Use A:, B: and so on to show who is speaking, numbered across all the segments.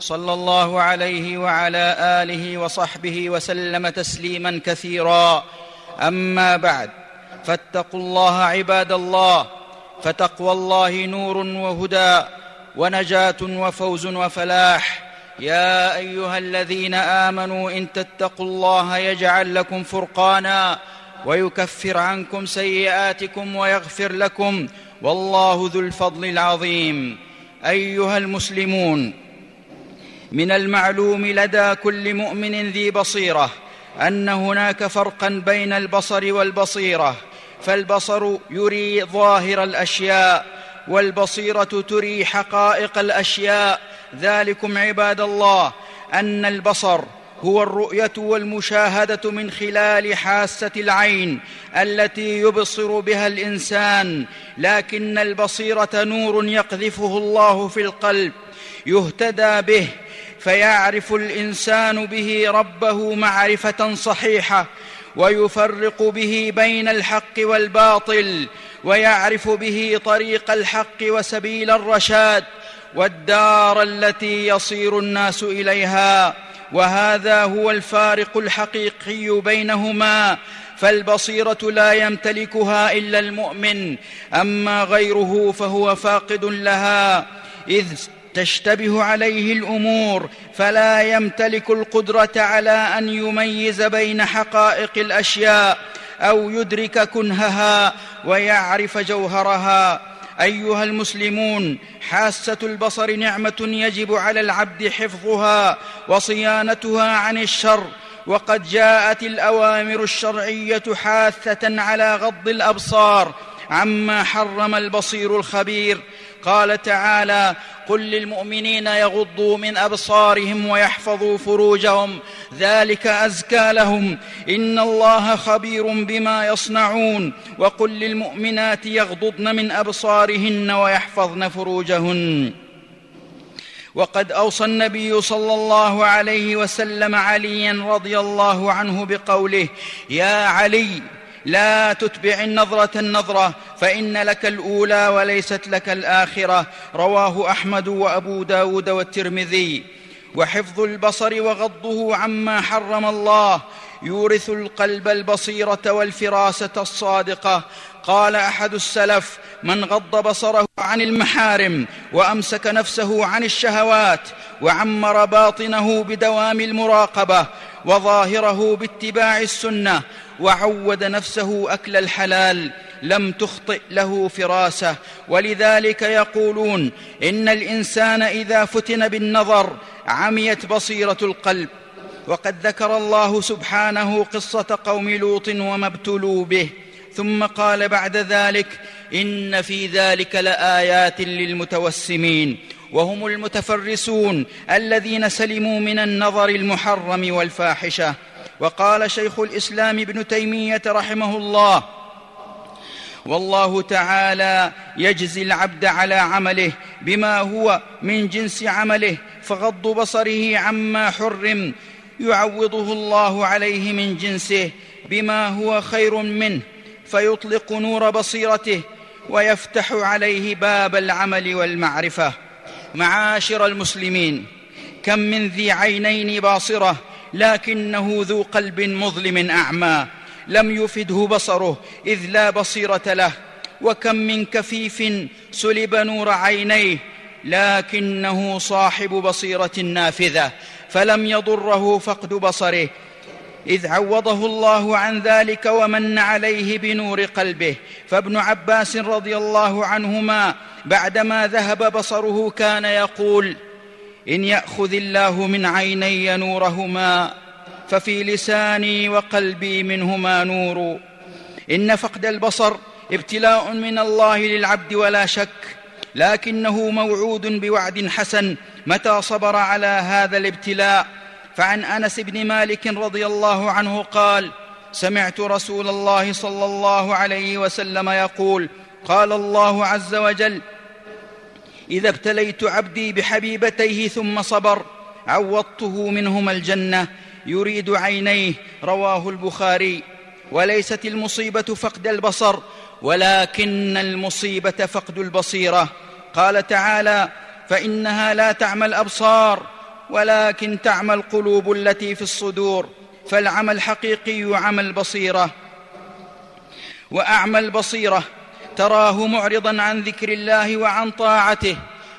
A: صلى الله عليه وعلى آله وصحبه وسلم تسليما كثيرا. أما بعد فاتقوا الله عباد الله فتقوى الله نور وهدى ونجاة وفوز وفلاح. يا أيها الذين آمنوا إن تتقوا الله يجعل لكم فرقانا ويكفر عنكم سيئاتكم ويغفر لكم والله ذو الفضل العظيم. أيها المسلمون من المعلوم لدى كل مؤمن ذي بصيرة أن هناك فرقا بين البصر والبصيرة فالبصر يري ظاهر الأشياء والبصيرة تري حقائق الأشياء ذلكم عباد الله أن البصر هو الرؤية والمشاهدة من خلال حاسة العين التي يبصر بها الإنسان لكن البصيرة نور يقذفه الله في القلب يهتدى به فيعرف الإنسان به ربه معرفة صحيحة ويفرق به بين الحق والباطل ويعرف به طريق الحق وسبيل الرشاد والدار التي يصير الناس إليها وهذا هو الفارق الحقيقي بينهما فالبصيرة لا يمتلكها إلا المؤمن أما غيره فهو فاقد لها إذ تشتبه عليه الأمور فلا يمتلك القدرة على أن يميز بين حقائق الأشياء أو يدرك كنهها ويعرف جوهرها. أيها المسلمون حاسة البصر نعمة يجب على العبد حفظها وصيانتها عن الشر وقد جاءت الأوامر الشرعية حاثة على غض الأبصار عما حرم البصير الخبير. قال تعالى قل للمؤمنين يغضوا من أبصارهم ويحفظوا فروجهم ذلك أزكى لهم إن الله خبير بما يصنعون وقل للمؤمنات يغضضن من أبصارهن ويحفظن فروجهن وقد أوصى النبي صلى الله عليه وسلم عليا رضي الله عنه بقوله يا علي لا تتبع النظرة النظرة فإن لك الأولى وليست لك الآخرة. رواه أحمد وأبو داود والترمذي. وحفظ البصر وغضه عما حرم الله. يورث القلب البصيرة والفراسة الصادقة. قال أحد السلف من غض بصره عن المحارم وأمسك نفسه عن الشهوات وعمر باطنه بدوام المراقبة وظاهره باتباع السنة وعود نفسه أكل الحلال لم تخطئ له فراسه. ولذلك يقولون إن الإنسان إذا فتن بالنظر عميت بصيرة القلب. وقد ذكر الله سبحانه قصة قوم لوط وما ابتلوا به. ثم قال بعد ذلك إن في ذلك لآيات للمتوسمين وهم المتفرسون الذين سلموا من النظر المحرم والفاحشة. وقال شيخ الإسلام ابن تيمية رحمه الله والله تعالى يجزي العبد على عمله بما هو من جنس عمله فغض بصره عما حرم يعوضه الله عليه من جنسه بما هو خير منه. فيطلق نور بصيرته ويفتح عليه باب العمل والمعرفة. معاشر المسلمين كم من ذي عينين باصرة لكنه ذو قلب مظلم أعمى. لم يفده بصره إذ لا بصيرة له. وكم من كفيف سلب نور عينيه لكنه صاحب بصيرة نافذة. فلم يضره فقد بصره. إذ عوضه الله عن ذلك ومن عليه بنور قلبه. فابن عباس رضي الله عنهما بعدما ذهب بصره كان يقول إن يأخذ الله من عيني نورهما ففي لساني وقلبي منهما نور. إن فقد البصر ابتلاء من الله للعبد ولا شك لكنه موعود بوعد حسن متى صبر على هذا الابتلاء. فعن أنس بن مالك رضي الله عنه قال سمعت رسول الله صلى الله عليه وسلم يقول قال الله عز وجل إذا ابتليت عبدي بحبيبتيه ثم صبر عوضته منهما الجنة يريد عينيه رواه البخاري. وليست المصيبة فقد البصر ولكن المصيبة فقد البصيرة. قال تعالى فإنها لا تعمى الأبصار. ولكن تعمى القلوب التي في الصدور فالعمى الحقيقي عمى البصيره واعمى البصيره تراه معرضا عن ذكر الله وعن طاعته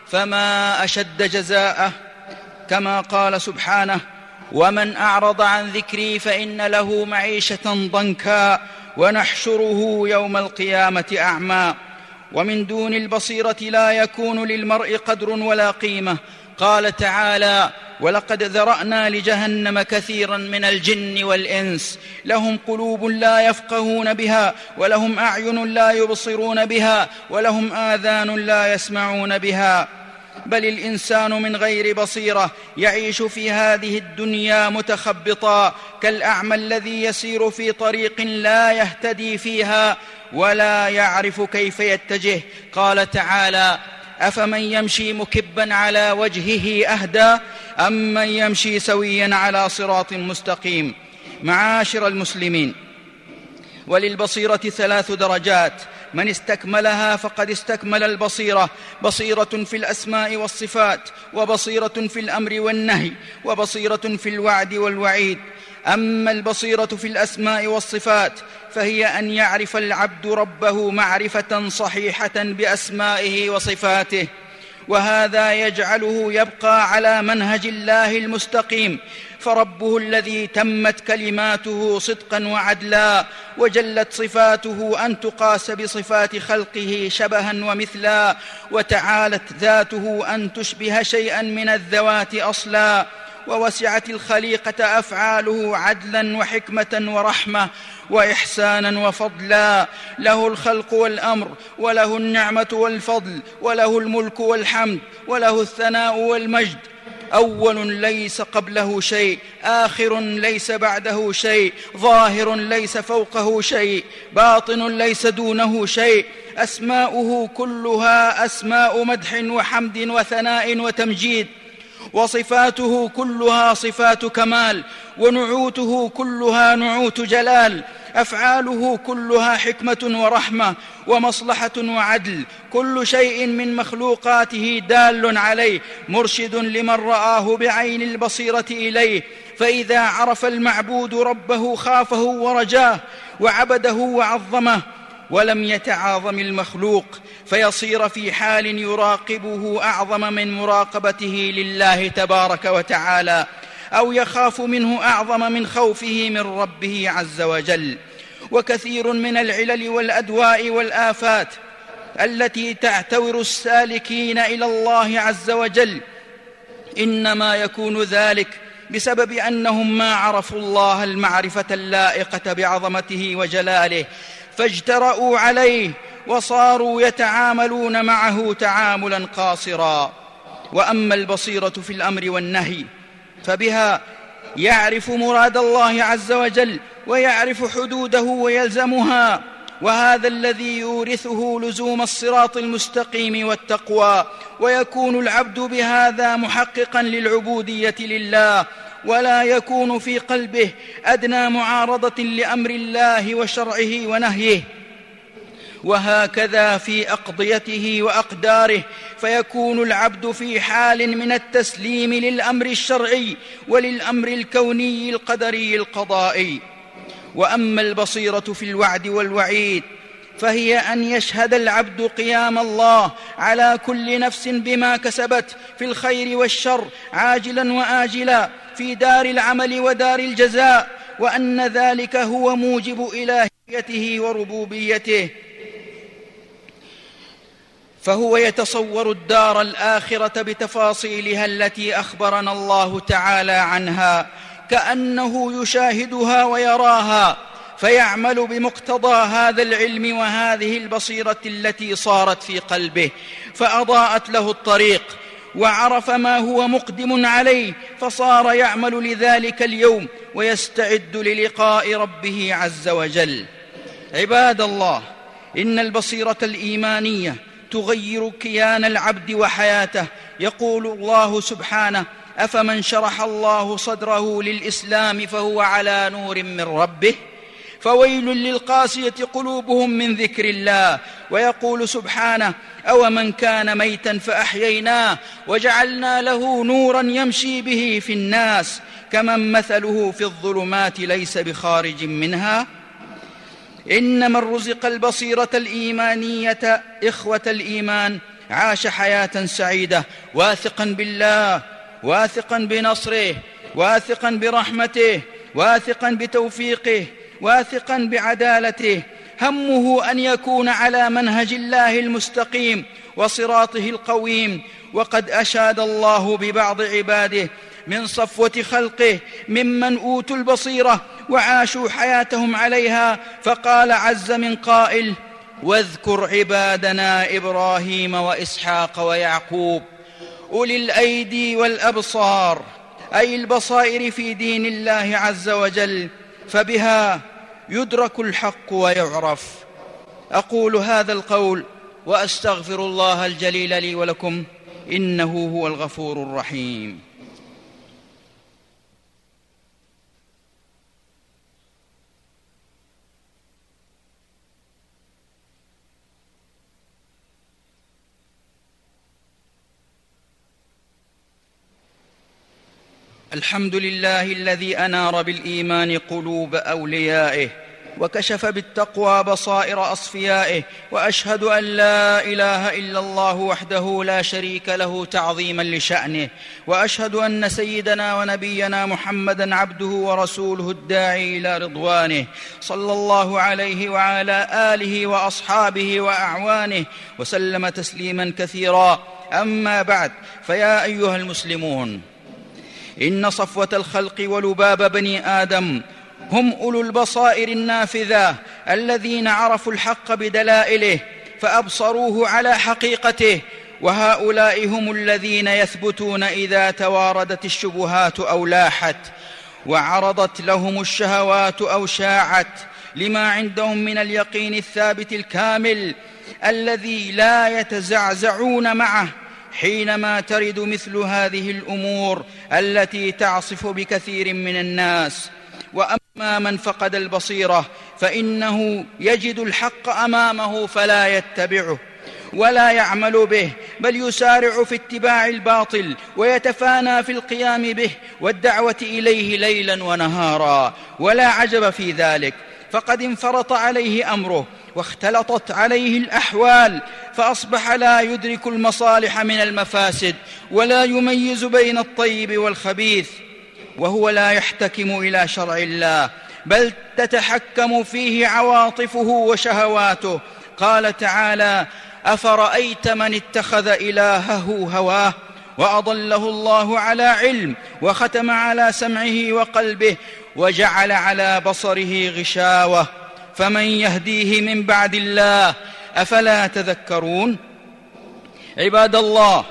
A: فما أشد جزاءه. كما قال سبحانه ومن أعرض عن ذكري فإن له معيشة ضنكا ونحشره يوم القيامة أعمى. ومن دون البصيرة لا يكون للمرء قدر ولا قيمة قال تعالى ولقد ذرأنا لجهنم كثيرا من الجن والإنس لهم قلوب لا يفقهون بها ولهم أعين لا يبصرون بها ولهم آذان لا يسمعون بها بل الإنسان من غير بصيرة يعيش في هذه الدنيا متخبطا كالأعمى الذي يسير في طريق لا يهتدي فيها ولا يعرف كيف يتجه. قال تعالى أفمن يمشي مكبا على وجهه أهدى امن يمشي سويا على صراط مستقيم؟ معاشر المسلمين وللبصيرة ثلاث درجات من استكملها فقد استكمل البصيرة بصيرة في الأسماء والصفات وبصيرة في الأمر والنهي وبصيرة في الوعد والوعيد. أما البصيرة في الأسماء والصفات فهي أن يعرف العبد ربه معرفة صحيحة بأسمائه وصفاته. وهذا يجعله يبقى على منهج الله المستقيم. فربه الذي تمت كلماته صدقا وعدلا وجلت صفاته أن تقاس بصفات خلقه شبها ومثلا وتعالت ذاته أن تشبه شيئا من الذوات أصلا. ووسعت الخليقة أفعاله عدلا وحكمة ورحمة واحسانا وفضلا. له الخلق والأمر وله النعمة والفضل وله الملك والحمد وله الثناء والمجد. أول ليس قبله شيء آخر ليس بعده شيء ظاهر ليس فوقه شيء باطن ليس دونه شيء. أسماؤه كلها أسماء مدح وحمد وثناء وتمجيد. وصفاته كلها صفات كمال ونعوته كلها نعوت جلال أفعاله كلها حكمة ورحمة ومصلحة وعدل كل شيء من مخلوقاته دال عليه مرشد لمن رآه بعين البصيرة إليه فإذا عرف المعبود ربه خافه ورجاه وعبده وعظمه ولم يتعاظم المخلوق فيصير في حال يراقبه أعظم من مراقبته لله تبارك وتعالى أو يخاف منه أعظم من خوفه من ربه عز وجل. وكثير من العلل والأدواء والآفات التي تعتور السالكين إلى الله عز وجل إنما يكون ذلك بسبب أنهم ما عرفوا الله المعرفة اللائقة بعظمته وجلاله فاجترأوا عليه وصاروا يتعاملون معه تعاملا قاصرا. وأما البصيرة في الأمر والنهي فبها يعرف مراد الله عز وجل ويعرف حدوده ويلزمها. وهذا الذي يورثه لزوم الصراط المستقيم والتقوى ويكون العبد بهذا محققا للعبودية لله ولا يكون في قلبه أدنى معارضة لأمر الله وشرعه ونهيه. وهكذا في أقضيته وأقداره فيكون العبد في حال من التسليم للأمر الشرعي وللأمر الكوني القدري القضائي. وأما البصيرة في الوعد والوعيد فهي أن يشهد العبد قيام الله على كل نفس بما كسبت في الخير والشر عاجلا واجلا في دار العمل ودار الجزاء وأن ذلك هو موجب إلهيته وربوبيته. فهو يتصور الدار الآخرة بتفاصيلها التي أخبرنا الله تعالى عنها كأنه يشاهدها ويراها فيعمل بمقتضى هذا العلم وهذه البصيرة التي صارت في قلبه فأضاءت له الطريق وعرف ما هو مقدم عليه فصار يعمل لذلك اليوم ويستعد للقاء ربه عز وجل. عباد الله إن البصيرة الإيمانية تغير كيان العبد وحياته. يقول الله سبحانه أفمن شرح الله صدره للإسلام فهو على نور من ربه؟ فويل للقاسية قلوبهم من ذكر الله. ويقول سبحانه أومن كان ميتا فأحييناه وجعلنا له نورا يمشي به في الناس. كمن مثله في الظلمات ليس بخارج منها؟ ان من رزق البصيرة الإيمانية إخوة الإيمان. عاش حياة سعيدة واثقا بالله واثقا بنصره واثقا برحمته واثقا بتوفيقه واثقا بعدالته. همه أن يكون على منهج الله المستقيم وصراطه القويم. وقد أشاد الله ببعض عباده من صفوة خلقه ممن أوتوا البصيرة وعاشوا حياتهم عليها فقال عز من قائل واذكر عبادنا إبراهيم وإسحاق ويعقوب أولي الأيدي والأبصار أي البصائر في دين الله عز وجل فبها يدرك الحق ويعرف. أقول هذا القول وأستغفر الله الجليل لي ولكم إنه هو الغفور الرحيم. الحمد لله الذي أنار بالإيمان قلوب أوليائه وكشف بالتقوى بصائر أصفيائه وأشهد أن لا إله إلا الله وحده لا شريك له تعظيما لشأنه وأشهد أن سيدنا ونبينا محمدا عبده ورسوله الداعي إلى رضوانه صلى الله عليه وعلى آله وأصحابه وأعوانه وسلم تسليما كثيرا. أما بعد فيا أيها المسلمون إن صفوة الخلق ولباب بني آدم هم أولو البصائر النافذة الذين عرفوا الحق بدلائله فأبصروه على حقيقته وهؤلاء هم الذين يثبتون إذا تواردت الشبهات أو لاحت وعرضت لهم الشهوات أو شاعت لما عندهم من اليقين الثابت الكامل الذي لا يتزعزعون معه حينما ترد مثل هذه الأمور التي تعصف بكثير من الناس. وأما من فقد البصيرة فإنه يجد الحق أمامه فلا يتبعه ولا يعمل به بل يسارع في اتباع الباطل ويتفانى في القيام به والدعوة إليه ليلا ونهارا. ولا عجب في ذلك فقد انفرط عليه أمره واختلطت عليه الأحوال فأصبح لا يدرك المصالح من المفاسد ولا يميز بين الطيب والخبيث وهو لا يحتكم إلى شرع الله بل تتحكم فيه عواطفه وشهواته. قال تعالى أفرأيت من اتخذ إلهه هواه؟ وأضله الله على علم وختم على سمعه وقلبه وجعل على بصره غشاوة. فمن يهديه من بعد الله أفلا تذكرون؟ عباد الله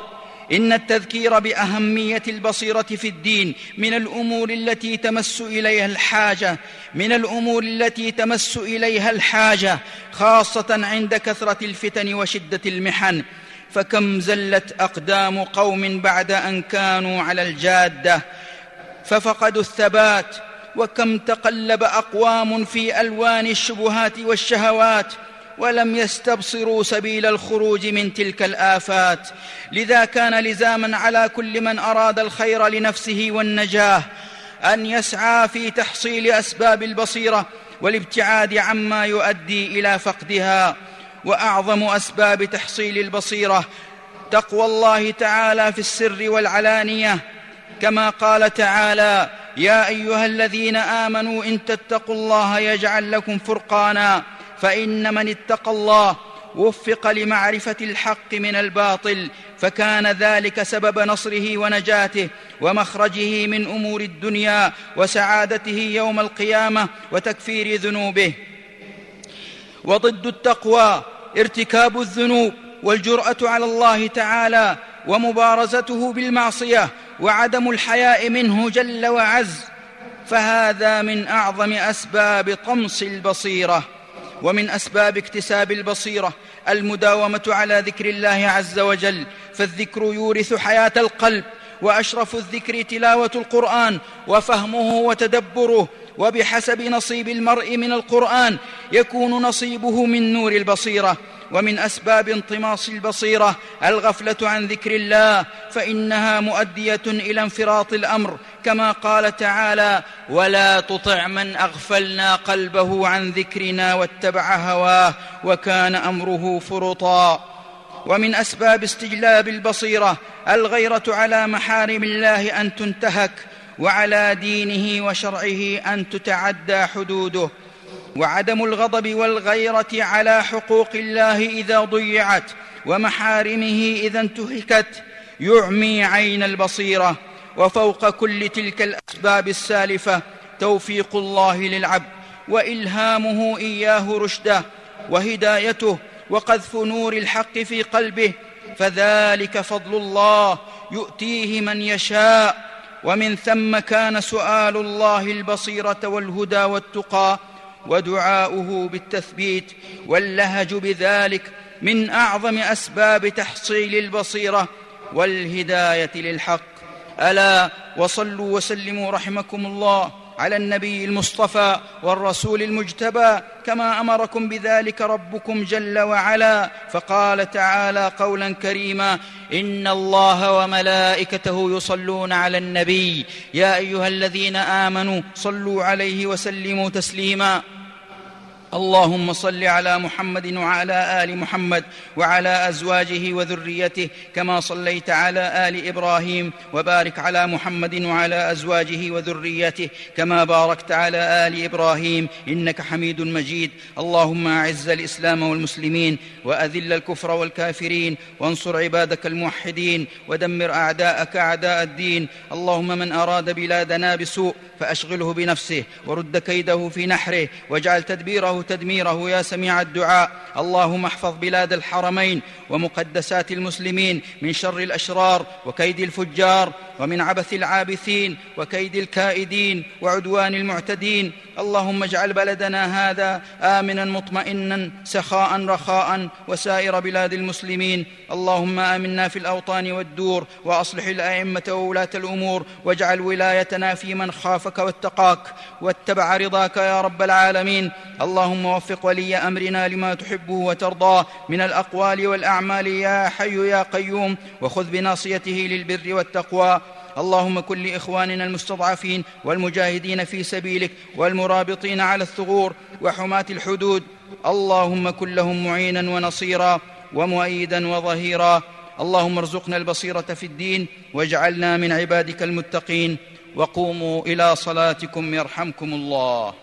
A: إن التذكير بأهمية البصيرة في الدين من الأمور التي تمس إليها الحاجة من الأمور التي تمس إليها الحاجة خاصة عند كثرة الفتن وشدة المحن. فكم زلت أقدام قوم بعد أن كانوا على الجادة ففقدوا الثبات وكم تقلب أقوام في ألوان الشبهات والشهوات ولم يستبصروا سبيل الخروج من تلك الآفات. لذا كان لزاما على كل من أراد الخير لنفسه والنجاة أن يسعى في تحصيل أسباب البصيرة والابتعاد عما يؤدي إلى فقدها. وأعظم أسباب تحصيل البصيرة تقوى الله تعالى في السر والعلانية. كما قال تعالى يا أيها الذين آمنوا إن تتقوا الله يجعل لكم فرقانا فإن من اتقى الله وفق لمعرفة الحق من الباطل فكان ذلك سبب نصره ونجاته ومخرجه من أمور الدنيا وسعادته يوم القيامة وتكفير ذنوبه. وضد التقوى ارتكاب الذنوب والجرأة على الله تعالى ومبارزته بالمعصية وعدم الحياء منه جل وعز فهذا من أعظم أسباب طمس البصيرة ومن أسباب اكتساب البصيرة المداومة على ذكر الله عز وجل فالذكر يورث حياة القلب وأشرف الذكر تلاوة القرآن وفهمه وتدبره وبحسب نصيب المرء من القرآن يكون نصيبه من نور البصيرة. ومن أسباب انطماس البصيرة الغفلة عن ذكر الله فإنها مؤدية إلى انفراط الأمر كما قال تعالى ولا تطع من أغفلنا قلبه عن ذكرنا واتبع هواه وكان أمره فرطا. ومن أسباب استجلاب البصيرة الغيرة على محارم الله أن تنتهك وعلى دينه وشرعه أن تتعدى حدوده. وعدم الغضب والغيرة على حقوق الله إذا ضيعت ومحارمه إذا انتهكت يعمي عين البصيرة وفوق كل تلك الأسباب السالفة توفيق الله للعبد وإلهامه إياه رشده وهدايته وقذف نور الحق في قلبه فذلك فضل الله يؤتيه من يشاء ومن ثم كان سؤال الله البصيرة والهدى والتقى ودعاؤه بالتثبيت واللهج بذلك من أعظم أسباب تحصيل البصيرة والهداية للحق. ألا وصلوا وسلموا رحمكم الله. على النبي المصطفى والرسول المجتبى كما أمركم بذلك ربكم جل وعلا. فقال تعالى قولا كريما إن الله وملائكته يصلون على النبي. يا أيها الذين آمنوا صلوا عليه وسلموا تسليما. اللهم صل على محمد وعلى آل محمد وعلى أزواجه وذريته كما صليت على آل إبراهيم وبارك على محمد وعلى أزواجه وذريته كما باركت على آل إبراهيم إنك حميد مجيد. اللهم أعز الإسلام والمسلمين وأذل الكفر والكافرين وانصر عبادك الموحدين ودمر أعداءك أعداء الدين. اللهم من أراد بلادنا بسوء فأشغله بنفسه ورد كيده في نحره واجعل تدبيره تدميره يا سميع الدعاء. اللهم احفظ بلاد الحرمين ومقدسات المسلمين من شر الأشرار وكيد الفجار ومن عبث العابثين وكيد الكائدين وعدوان المعتدين. اللهم اجعل بلدنا هذا آمنا مطمئنا سخاء رخاء وسائر بلاد المسلمين. اللهم آمنا في الأوطان والدور وأصلح الأئمة وولاة الأمور واجعل ولايتنا في من خافك واتقاك واتبع رضاك يا رب العالمين. اللهم وفق ولي أمرنا لما تحبه وترضاه من الأقوال والأعمال يا حي يا قيوم وخذ بناصيته للبر والتقوى. اللهم كن لإخواننا المستضعفين والمجاهدين في سبيلك والمرابطين على الثغور وحماة الحدود. اللهم كن لهم معينا ونصيرا ومؤيدا وظهيرا. اللهم ارزقنا البصيرة في الدين واجعلنا من عبادك المتقين. وقوموا إلى صلاتكم يرحمكم الله.